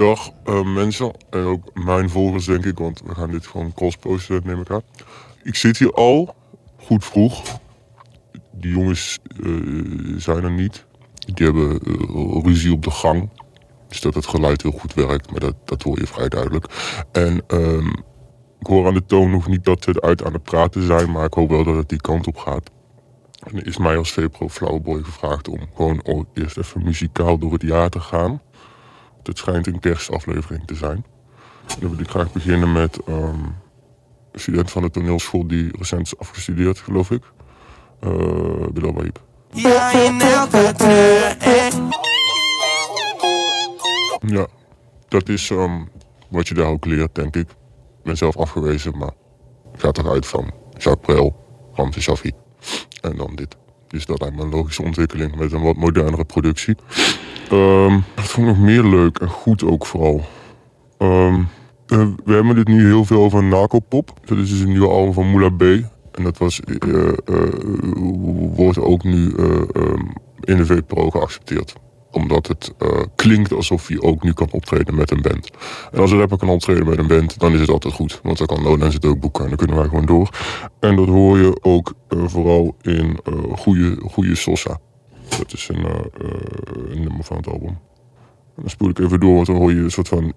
Goeiedag eh, mensen en ook mijn volgers denk ik, want we gaan dit gewoon crossposten neem ik aan. Ik zit hier al, goed vroeg. Die jongens eh, zijn er niet. Die hebben eh, ruzie op de gang. Dus dat het geluid heel goed werkt, maar dat, dat hoor je vrij duidelijk. En ehm, ik hoor aan de toon nog niet dat ze uit aan het praten zijn, maar ik hoop wel dat het die kant op gaat. En is mij als VPRO Flowboy gevraagd om gewoon eerst even muzikaal door het jaar te gaan. Het schijnt een kerstaflevering te zijn. En dan wil ik graag beginnen met ehm, een student van de toneelschool die recent is afgestudeerd, geloof ik. Uh, Bilal Baib. Ja, dat is ehm, wat je daar ook leert, denk ik. Ik ben zelf afgewezen, maar ik ga eruit van Jacques Brel, Ramse Shafi en dan dit. Dus dat lijkt me een logische ontwikkeling met een wat modernere productie. Um, dat vond ik nog meer leuk en goed ook vooral. Um, we hebben dit nu heel veel over Nakopop. Dat is dus een nieuwe album van Moula B. En dat was, uh, uh, wordt ook nu um, in de VPRO geaccepteerd. Omdat het klinkt alsof hij ook nu kan optreden met een band. En als een rapper kan optreden met een band, dan is het altijd goed. Want dan kan Lowlands het ook boeken en dan kunnen wij gewoon door. En dat hoor je ook vooral in goede, goede Sosa. Dat is een, uh, een, nummer van het album. En dan spoel ik even door, want dan hoor je een soort van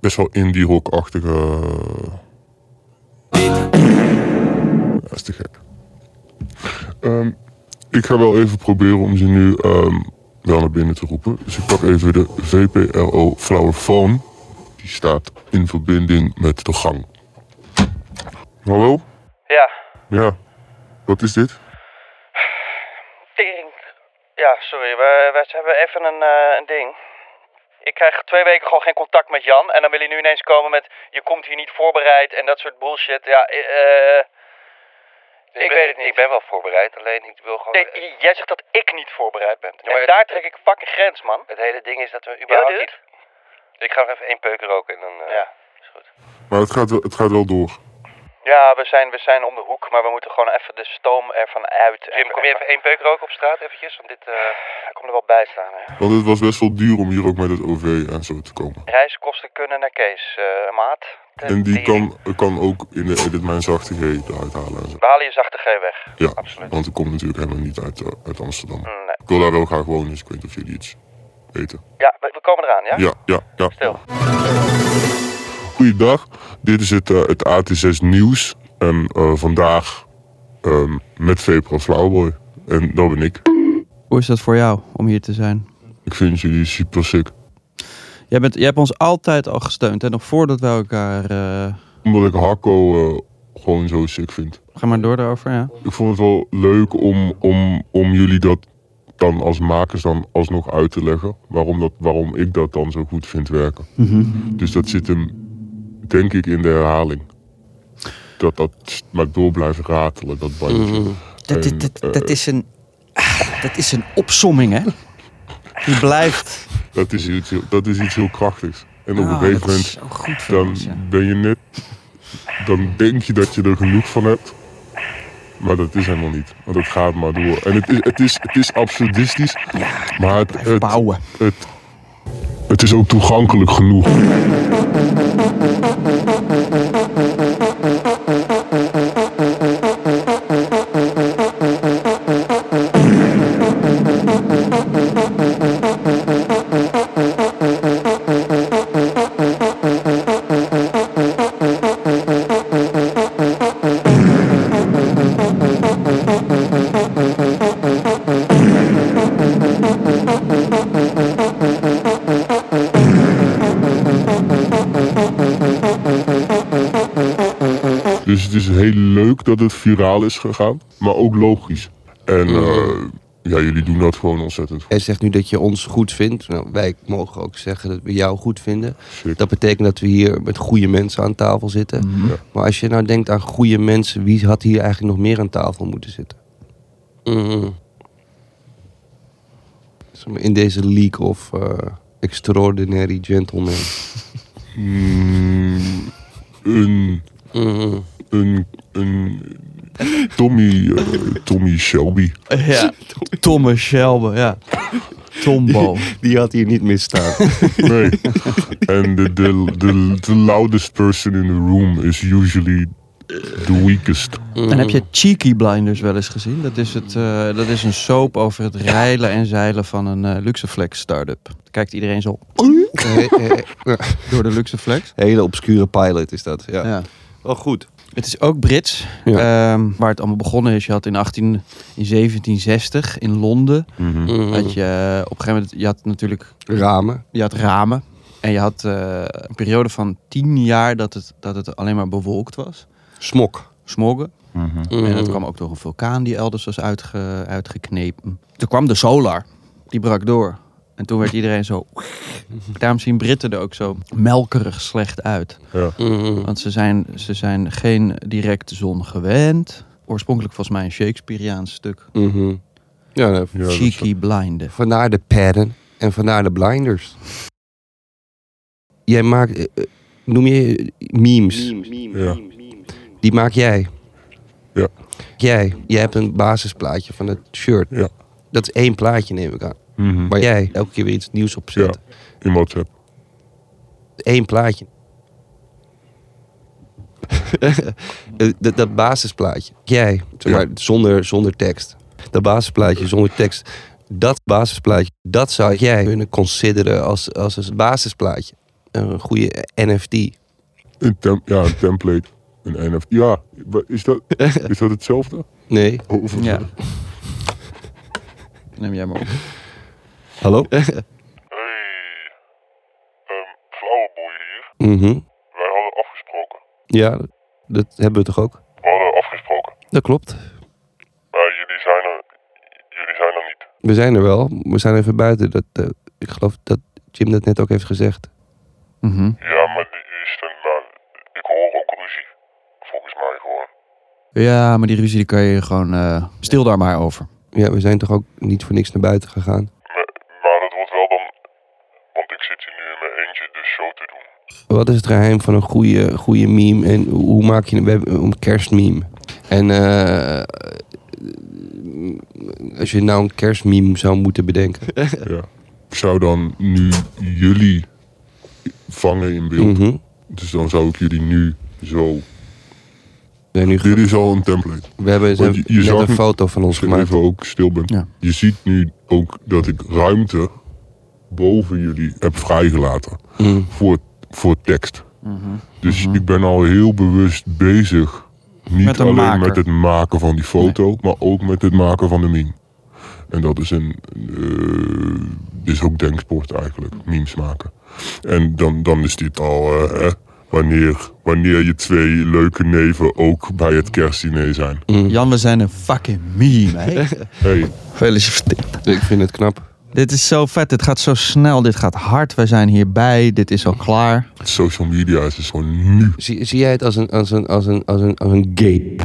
best wel indie rock-achtige. dat is te gek. Um, ik ga wel even proberen om ze nu um, wel naar binnen te roepen. Dus ik pak even de VPRO Flower Phone. Die staat in verbinding met de gang. Hallo? Ja. Ja. Wat is dit? Sorry. We, we hebben even een, uh, een ding. Ik krijg twee weken gewoon geen contact met Jan. En dan wil hij nu ineens komen met... Je komt hier niet voorbereid en dat soort bullshit. Ja, eh... Uh, ik, ik ben, weet het niet. Ik ben wel voorbereid, alleen ik wil gewoon... Nee, jij zegt dat ik niet voorbereid ben. Ja, en daar trek ik fucking grens, man. Het hele ding is dat we überhaupt ja, niet... Ik ga nog even één peuk roken en dan... Uh, ja, is goed. Maar het gaat, wel, het gaat wel door. Ja, we zijn, we zijn om de hoek, maar we moeten gewoon even de stoom ervan uit. Jim, kom je even één peuk roken op straat eventjes? Want dit... Uh... Ik kom er wel bij staan, hè. Want het was best wel duur om hier ook met het OV en zo te komen. Reiskosten kunnen naar Kees, uh, maat. En die kan, kan ook in de Edit Mijn Zachte G eruit halen. En zo. We halen je Zachte G weg. Ja, absoluut. want het komt natuurlijk helemaal niet uit, uh, uit Amsterdam. Nee. Ik wil daar wel graag wonen, dus ik weet niet of jullie iets weten. Ja, we, we komen eraan, ja? Ja, ja, ja. Stil. Goeiedag, dit is het, uh, het AT6 Nieuws. En uh, vandaag um, met Vepro Flowboy. En dat ben ik. Hoe is dat voor jou om hier te zijn? Ik vind jullie super sick. Jij, bent, jij hebt ons altijd al gesteund, hè? nog voordat we elkaar. Uh... Omdat ik Hakko gewoon zo sick vind. Ga maar door daarover, ja. Ik vond het wel leuk om, om, om jullie dat dan als makers dan alsnog uit te leggen. Waarom, dat, waarom ik dat dan zo goed vind werken. Mm -hmm. Dus dat zit hem, denk ik, in de herhaling dat dat maar door blijft ratelen, dat bandje. Mm. Dat, en, dat, dat, dat, is een, dat is een opsomming, hè? Die blijft. Dat is iets, dat is iets heel krachtigs. En op oh, een gegeven moment, dan ons, ja. ben je net, dan denk je dat je er genoeg van hebt. Maar dat is helemaal niet. Want het gaat maar door. En het is, het is, het is absurdistisch. maar het, het, bouwen. Het, het is ook toegankelijk genoeg. Viraal is gegaan. Maar ook logisch. En eh, ja, jullie doen dat gewoon ontzettend goed. Jij zegt nu dat je ons goed vindt. Nou, wij mogen ook zeggen dat we jou goed vinden. Dat betekent dat we hier met goede mensen aan tafel zitten. Maar als je nou denkt aan goede mensen, wie had hier eigenlijk nog meer aan tafel moeten zitten? Mhm. In deze league of eh, extraordinary gentlemen. Mm, een, Mhm. Een, een Tommy, eh, Tommy Shelby. Ja, Thomas Shelby, ja. Tombo. Die had hier niet misstaan. Nee. En de, de, de, the loudest person in the room is usually the weakest. En heb je Cheeky Blinders wel eens gezien? Dat is, het, eh, dat is een soap over het reilen en zeilen van een eh, Luxeflex start-up. Kijkt iedereen zo door de Luxeflex. Hele obscure pilot is dat. Ja. Ja. Wel goed. Het is ook Brits. Ja. Ehm, waar het allemaal begonnen is. Je had in, 18, in 1760 in Londen. Mhm. Had je, op een gegeven moment, je had natuurlijk Ramen. je had ramen. En je had eh, een periode van tien jaar dat het, dat het alleen maar bewolkt was. Smok. Smoggen. Mhm. En dat kwam ook door een vulkaan die elders was uitge, uitgeknepen. Toen kwam de solar. Die brak door. En toen werd iedereen zo... Daarom zien Britten er ook zo melkerig slecht uit. Ja. Mhm. Want ze zijn, ze zijn geen directe zon gewend. Oorspronkelijk volgens mij een Shakespeareaans stuk. Mhm. Ja, is- Cheeky blinden. vandaar de padden en vandaar de blinders. Jij maakt, eh, eh, noem je memes. Ja. Die maak jij. Ja. Jij, jij hebt een basisplaatje van het shirt. Ja. Dat is één plaatje, neem ik aan. Mhm. Waar jij elke keer weer iets nieuws op Ja, zet. in WhatsApp. Eén plaatje. Eh, dat, dat basisplaatje. Jij, zeg maar, zonder, zonder tekst. Dat basisplaatje zonder tekst. Dat basisplaatje, dat zou jij kunnen consideren als, als een basisplaatje. Een goede NFT. Een tem ja, een template. Een NFT. Ja, is dat, is dat hetzelfde? Nee. Of- Ja. Neem jij maar op. Hallo? Hey, um, Flowerboy hier. Mhm. Wij hadden afgesproken. Ja, dat hebben we toch ook? We hadden afgesproken. Dat klopt. Maar jullie zijn er, jullie zijn er niet. We zijn er wel. We zijn even buiten. Dat, eh, ik geloof dat Jim dat net ook heeft gezegd. Mhm. Ja, maar die is maar ik hoor ook ruzie. Volgens mij gewoon. Ja, maar die ruzie die kan je gewoon... eh, stil daar maar over. Ja, we zijn toch ook niet voor niks naar buiten gegaan. Maar, maar het wordt wel dan, want ik zit hier nu in mijn eentje de show te doen. Wat is het geheim van een goede, goede meme en hoe maak je een, kerstmeme? En eh, als je nou een kerstmeme zou moeten bedenken. Ja. Ik zou dan nu jullie vangen in beeld. Mhm. Dus dan zou ik jullie nu zo... Nu, Dit is al een template. we hebben Want je- je net zag een foto van ons gemaakt. even ook stil ben. Ja. Je ziet nu ook dat ik ruimte boven jullie heb vrijgelaten. Mhm. Voor, voor tekst. Mhm. Dus ik ben al heel bewust bezig. Niet Met een alleen maker. met het maken van die foto, maar ook met het maken van de meme. En dat is een. eh, is ook denksport eigenlijk, memes maken. En dan, dan is dit al. eh, hè, wanneer, wanneer je twee leuke neven ook bij het kerstdiner zijn. Jan, we zijn een fucking meme, hè? Hey, Gefeliciteerd. Ik vind het knap. Dit is zo vet. Dit gaat zo snel. Dit gaat hard. Wij zijn hierbij. Dit is al klaar. social media is dus gewoon nu. Zie, zie jij het als een, als een, als een, als een, als een gay?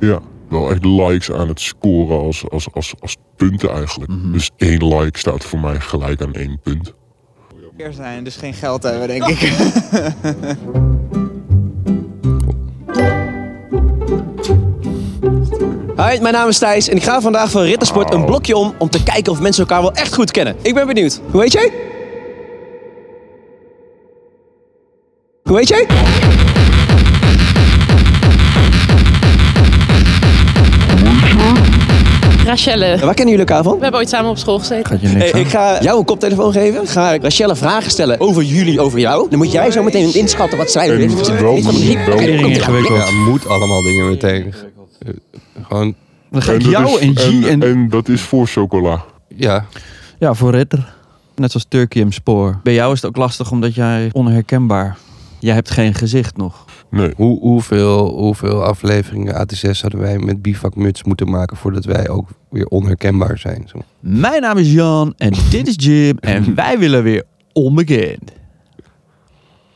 Ja, wel echt likes aan het scoren als, als, als, als punten eigenlijk. Mhm. Dus één like staat voor mij gelijk aan één punt. Er zijn dus geen geld hebben, denk ik. Hi, mijn naam is Thijs en ik ga vandaag van Rittersport een blokje om om te kijken of mensen elkaar wel echt goed kennen. Ik ben benieuwd. Hoe heet jij? Hoe heet jij? Rachelle. En waar kennen jullie elkaar van? We hebben ooit samen op school gezeten. Gaat je niks Hey, aan? ik ga jou een koptelefoon geven. Ga ik Rachelle vragen stellen over jullie, over jou. Dan moet jij zo meteen inschatten wat zij een hip- Oké, Tering komt ie aan. ingewikkeld. Ja, moet allemaal dingen meteen. Eh, Gewoon, Dan ga ik dat jou is- en G en... en dat is voor chocola. ja. Ja, voor Ritter. Net zoals Turkey en Spoor. Bij jou is het ook lastig omdat jij onherkenbaar... Jij hebt geen gezicht nog. Nee, Hoe, hoeveel, hoeveel afleveringen AT6 zouden wij met bivakmuts moeten maken voordat wij ook weer onherkenbaar zijn? Zo. Mijn naam is Jan en dit is Jim en wij willen weer onbekend.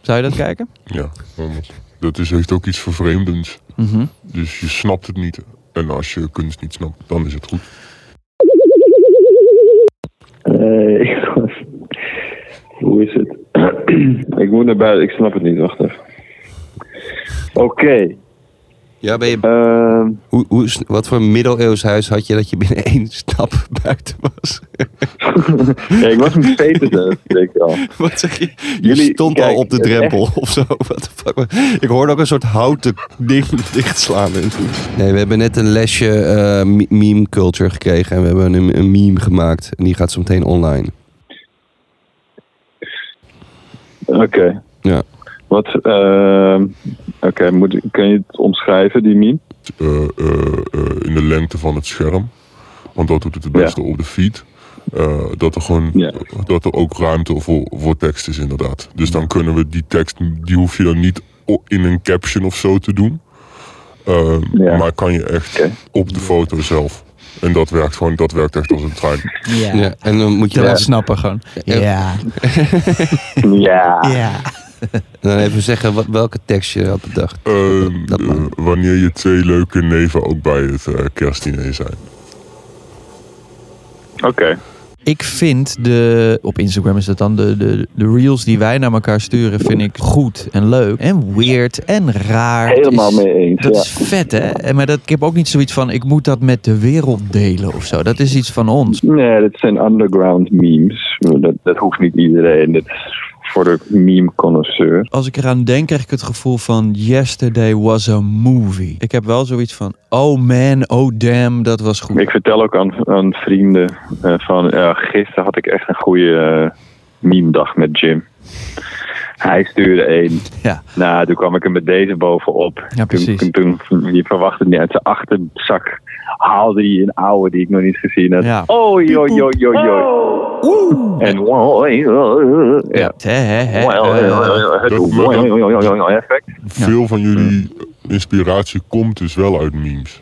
Zou je dat kijken? ja. want Dat is, heeft ook iets vervreemdends. Mhm. Dus je snapt het niet. En als je kunst niet snapt, dan is het goed. Hey, hoe is het? ik moet naar buiten, ik snap het niet, wacht even. Oké, Ja, ben je, ehm, hoe, hoe, is- wat voor middeleeuws huis had je dat je binnen één stap buiten was? ja, ik was met feten, denk ik al. Wat zeg je? Je Jullie- stond kijk, al op de drempel of zo. What the fuck? Ik hoorde ook een soort houten ding dichtslaan. Nee, we hebben net een lesje eh, me- meme culture gekregen. En we hebben een, een meme gemaakt. En die gaat zo meteen online. Oké. Ja. Wat, ehm, oké, moet kan je het omschrijven, die meme? Eh, eh, eh, in de lengte van het scherm. Want dat doet het het beste op de feed. Eh, dat, er gewoon, Ja. dat er ook ruimte voor, voor tekst is inderdaad. Dus dan kunnen we die tekst, die hoef je dan niet in een caption of zo te doen. Eh, Ja. Maar kan je echt op de foto zelf. En dat werkt gewoon, dat werkt echt als een trein. Ja. Ja, en dan moet je laat snappen gewoon. Ja. Ja. Dan even zeggen wat, welke tekst je had bedacht. Ehm, dat eh, wanneer je twee leuke neven ook bij het eh, kerstdiner zijn. Oké. Ik vind de, op Instagram is dat dan, de, de, de reels die wij naar elkaar sturen, vind ik goed en leuk. En weird en raar. Helemaal is- mee eens. Dat ja. is vet, hè? En Maar dat, ik heb ook niet zoiets van, ik moet dat met de wereld delen of zo. Dat is iets van ons. Nee, dat zijn underground memes. Dat, dat hoeft niet iedereen. Dat is voor de meme-connoisseur. Als ik eraan denk, krijg ik het gevoel van yesterday was a movie. Ik heb wel zoiets van, oh man, oh damn, dat was goed. Ik vertel ook aan, aan vrienden eh, van, ja, gisteren had ik echt een goede eh meme-dag met Jim. Hij stuurde één. Ja. Nou, toen kwam ik er met deze bovenop. Ja, precies. Toen, toen, toen je verwacht het niet. Uit zijn achterzak haalde hij een oude die ik nog niet gezien had. Ja. Oh, joh, joh, joh, joh. En wow, ja. Eh, effect. Veel van jullie inspiratie komt dus wel uit memes.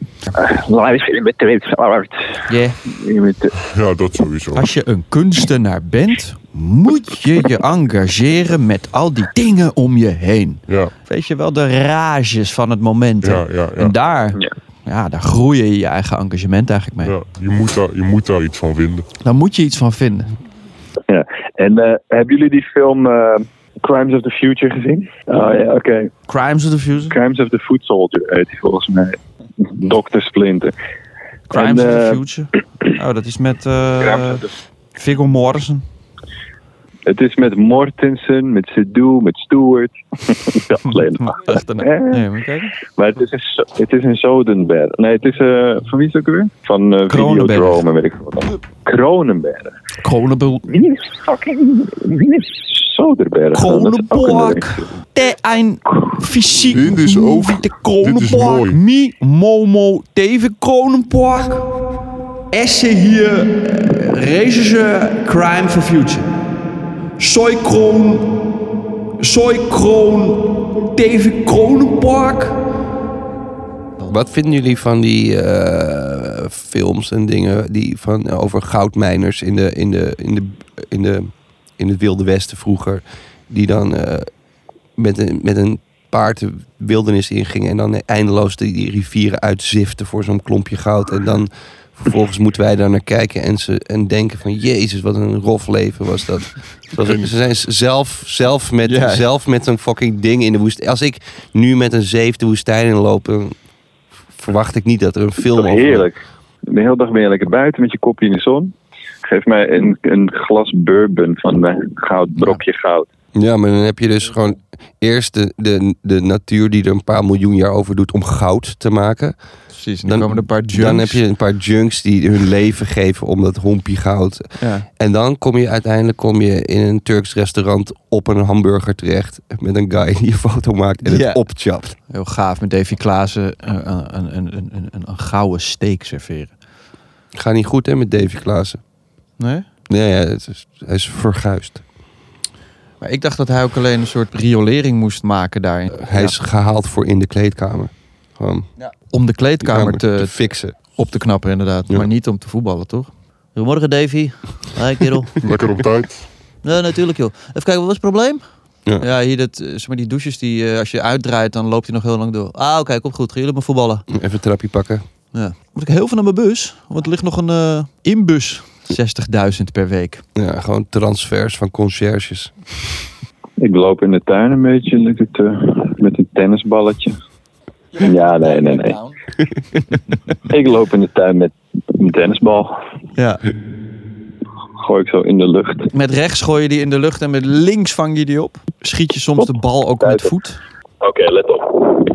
Ja, dat sowieso. Als je een kunstenaar bent, moet je je engageren met al die dingen om je heen. Ja, Weet je wel, de rages van het moment. hè? ja, ja. ja. En daar, Ja. ja, daar groei je je eigen engagement eigenlijk mee. ja je, moet daar, je moet daar iets van vinden. Daar moet je iets van vinden. Ja. En eh, hebben jullie die film eh, Crimes of the Future gezien? Oh ja, oké. Crimes of the Future? Crimes of the Food Soldier heet die volgens mij. Dr. Splinter. Crimes En, of the eh, Future? Oh, dat is met eh Viggo Mortensen. Het is met Mortensen, met Sadu, met Stewart. ja, alleen maar. Nee, moet je kijken. Maar het is een, het is een Zodenberg. Nee, het is... eh van wie is het ook weer? Van eh Kronenberg. Videodrome, weet ik veel. Kronenberg. Kronenburg. Wie is fucking... Wie is Soderberg? Dat is ook een een fysiek. Dit is ook- De dit is Kronenborg. mooi. Mi, Momo, Teven Kronenborg. Esse hier. eh, Regisseur Crime for Future. Soy Kroon. Soy Kroon. Teven Kronenborg. Wat vinden jullie van die eh, films en dingen die van, over goudmijners in, de, in, de, in, de, in, de, in het Wilde Westen vroeger? Die dan eh, met, een, met een paard de wildernis inging en dan eindeloos die, die rivieren uitzifte voor zo'n klompje goud. En dan vervolgens moeten wij daar naar kijken en, ze, en denken van jezus, wat een rof leven was dat. Ze zijn zelf, zelf, met, Ja. zelf met een fucking ding in de woestijn. Als ik nu met een zeef de woestijn inloop, dan verwacht ik niet dat er een film over heerlijk. De hele dag ben je lekker buiten met je kopje in de zon. Geef mij een, een glas bourbon van eh, goud, brokje goud. Ja, maar dan heb je dus gewoon eerst de, de, de natuur die er een paar miljoen jaar over doet om goud te maken. Precies, dan komen er een paar junks. Dan heb je een paar junks die hun leven geven om dat hompie goud. Ja. En dan kom je uiteindelijk kom je in een Turks restaurant op een hamburger terecht. Met een guy die een foto maakt en het opchapt. Heel gaaf met Davy Klaassen eh, een, een, een, een, een, een gouden steak serveren. Gaat niet goed hè met Davy Klaassen. Nee? Nee, ja, het is, hij is verguisd. Maar ik dacht dat hij ook alleen een soort riolering moest maken daarin. Hij is gehaald voor in de kleedkamer. Gewoon Om de kleedkamer te, te, fixen. op te knappen inderdaad. Ja. Maar niet om te voetballen, toch? Goedemorgen Davy. Hi kerel. Lekker op tijd. Ja, natuurlijk joh. Even kijken, wat was het probleem? Ja. Ja, hier dat, eh, zeg maar die douches, die, eh, als je uitdraait, dan loopt hij nog heel lang door. Ah, oké, kom goed. Gaan jullie maar voetballen? Even een trapje pakken. Ja. Moet ik heel veel naar mijn bus? Want er ligt nog een eh, inbus. 60.000 per week. Ja, gewoon transfers van conciërges. Ik loop in de tuin een beetje met, het, eh, met een tennisballetje. Ja, nee, nee, nee. Ik loop in de tuin met een tennisbal. Ja. Gooi ik zo in de lucht. Met rechts gooi je die in de lucht en met links vang je die op. Schiet je soms de bal ook met voet? Oké, let op.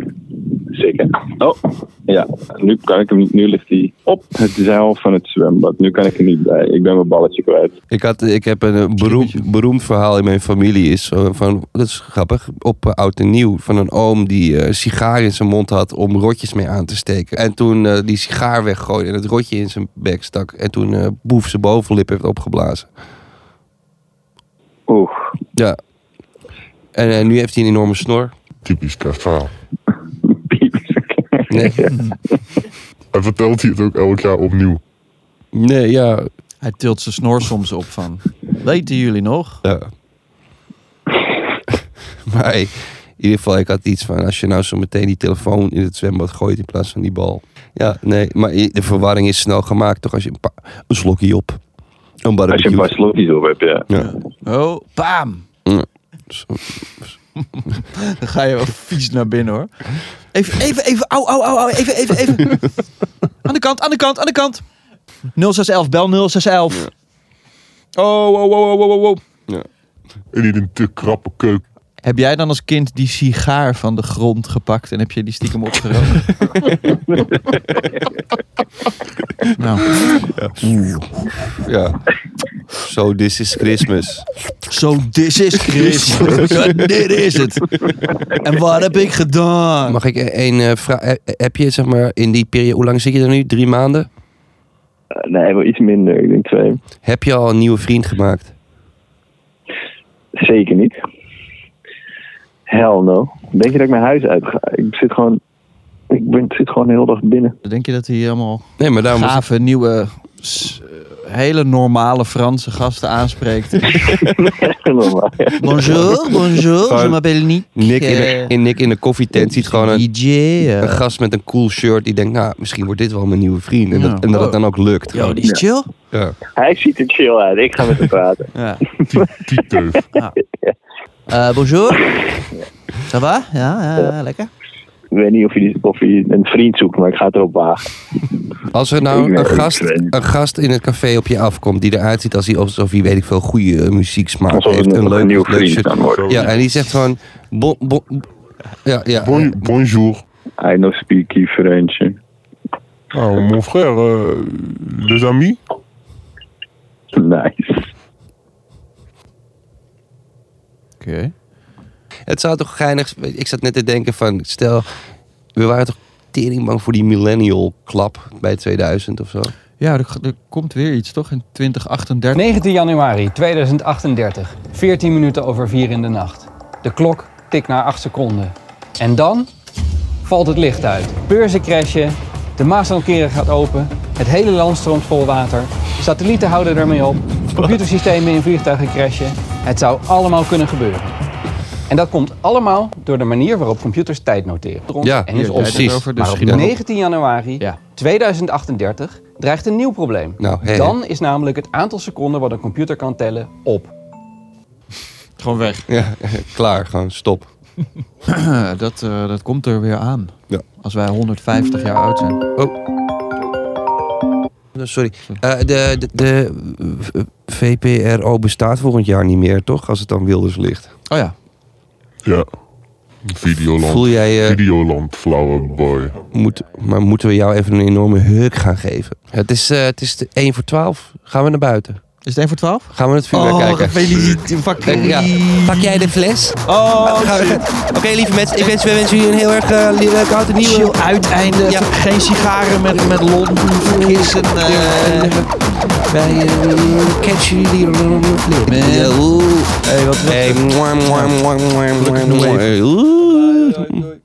Zeker. Oh, ja. Nu kan ik hem. Nu ligt hij op het zeil van het zwembad. Nu kan ik er niet bij. Ik ben mijn balletje kwijt. Ik, had, ik heb een eh, beroemd, beroemd verhaal in mijn familie. Is zo van, dat is grappig. Op eh, oud en nieuw. Van een oom die eh, een sigaar in zijn mond had om rotjes mee aan te steken. En toen eh, die sigaar weggooide en het rotje in zijn bek stak. En toen eh boef zijn bovenlip heeft opgeblazen. Oeh. Ja. En eh, nu heeft hij een enorme snor. Typisch kerstverhaal. Nee. En vertelt hij het ook elk jaar opnieuw. Nee, ja. Hij tilt zijn snor soms op van... Weten jullie nog? Ja. maar hey, in ieder geval, ik had iets van... als je nou zo meteen die telefoon in het zwembad gooit in plaats van die bal. Ja, nee, maar de verwarring is snel gemaakt toch als je een, pa- een slokje op. Een Als je een paar slokjes op hebt, ja. Ja. Oh, bam! Ja. Dan ga je wel vies naar binnen hoor. Even, even, even. Au, au, au, au. Even, even, even. aan de kant, aan de kant, aan de kant. 0611, bel 0611. Oh, oh, oh, oh, oh, oh. Ja. En die in een te krappe keuken. Heb jij dan als kind die sigaar van de grond gepakt en heb je die stiekem opgerookt? nou, Ja. So this is Christmas. zo this is Christmas. Dit is het. En wat heb ik gedaan? Mag ik een eh, vraag? Heb je zeg maar in die periode, hoe lang zit je er nu? Drie maanden? Eh, nee, wel iets minder. Ik denk twee. Heb je al een nieuwe vriend gemaakt? Zeker niet. Hell no. Denk je dat ik mijn huis uit ga? Ik zit gewoon... Ik ben, zit gewoon de hele dag binnen. Denk je dat hij allemaal Nee, maar daarom was- gave, nieuwe, eh, hele normale Franse gasten aanspreekt? Normaal, ja. Bonjour, bonjour, je m'appelle Nick. Nick in, de, Eh, in, Nick in de koffietent ziet gewoon een, DJ. eh. een gast met een cool shirt die denkt, nou, misschien wordt dit wel mijn nieuwe vriend. En, Ja. dat, en dat het dan ook lukt. Yo, die is chill. Ja. Hij ziet er chill uit. Ik ga met hem praten. Ja. Die teuf. Eh, bonjour. Ça va? Ja, ja, ja, lekker. Ik weet niet of je, of je een vriend zoekt, maar ik ga het erop wagen. Als er nou een gast, een gast in het café op je afkomt die eruit ziet als hij, alsof hij weet ik veel, goede eh, muzieksmaak Alsof heeft. Een leuk, een nieuwe leuk vriend dan. Ja, en die zegt gewoon, bon, bon, ja, ja, Bon, bonjour. I know speak French. Nou, mon frère, euh, les amis. Nice. Oké. Het zou toch geinig... Ik zat net te denken van, stel, we waren toch teringbang voor die millennial klap bij 2000 of zo. Ja, er, er komt weer iets, toch? In 2038. 19 januari 2038, 14 minuten over 4 in de nacht. De klok tikt naar 8 seconden. En dan valt het licht uit. Beurzen crashen, de Maaslandkeren gaat open, het hele land stroomt vol water, satellieten houden ermee op, computersystemen in vliegtuigen crashen. Het zou allemaal kunnen gebeuren. En dat komt allemaal door de manier waarop computers tijd noteren. Ja, en is hier, op. precies. over, dus maar op schiet maar op. 19 januari 2038 dreigt een nieuw probleem. Nou. Dan is namelijk het aantal seconden wat een computer kan tellen op. Gewoon weg. Ja, klaar, gewoon stop. dat, eh, dat komt er weer aan. Ja. Als wij 150 jaar oud zijn. Sorry. Eh, de, de, de eh, VPRO bestaat volgend jaar niet meer, toch? Als het dan Wilders ligt. Oh ja. Ja. Videoland. Voel jij je... Videoland, flauwe boy. Moet, maar moeten we jou even een enorme huk gaan geven? Het is, eh, het is de 1 voor 12. Gaan we naar buiten? Is het 1 voor 12? Gaan we het vuurwerk Oh, kijken? gefeliciteerd. Fucking Ja. Pak jij de fles? Oh, Oké, lieve mensen. Ik wens, we wensen jullie een heel erg uh, leuk oud en nieuw. chill uiteinde. Ja. Geen sigaren met, met lont, vergissen. eh Wij uh, catchen jullie. Ja. Hey, wat Hey, mwah, mwah, mwah, mwah, mwah, mwah. Oeh.